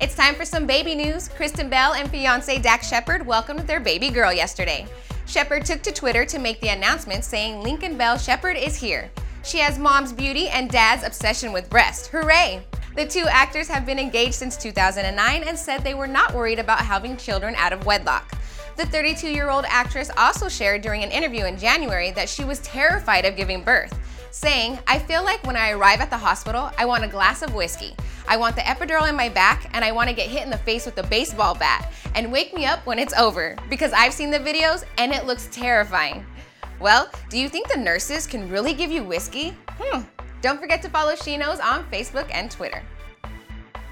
It's time for some baby news. Kristen Bell and fiance Dax Shepard welcomed their baby girl yesterday. Shepard took to Twitter to make the announcement saying Lincoln Bell Shepard is here. She has mom's beauty and dad's obsession with breast. Hooray! The two actors have been engaged since 2009 and said they were not worried about having children out of wedlock. The 32 year old actress also shared during an interview in January that she was terrified of giving birth, saying, I feel like when I arrive at the hospital, I want a glass of whiskey. I want the epidural in my back, and I want to get hit in the face with a baseball bat and wake me up when it's over because I've seen the videos and it looks terrifying. Well, do you think the nurses can really give you whiskey? Hmm. Don't forget to follow She Knows on Facebook and Twitter.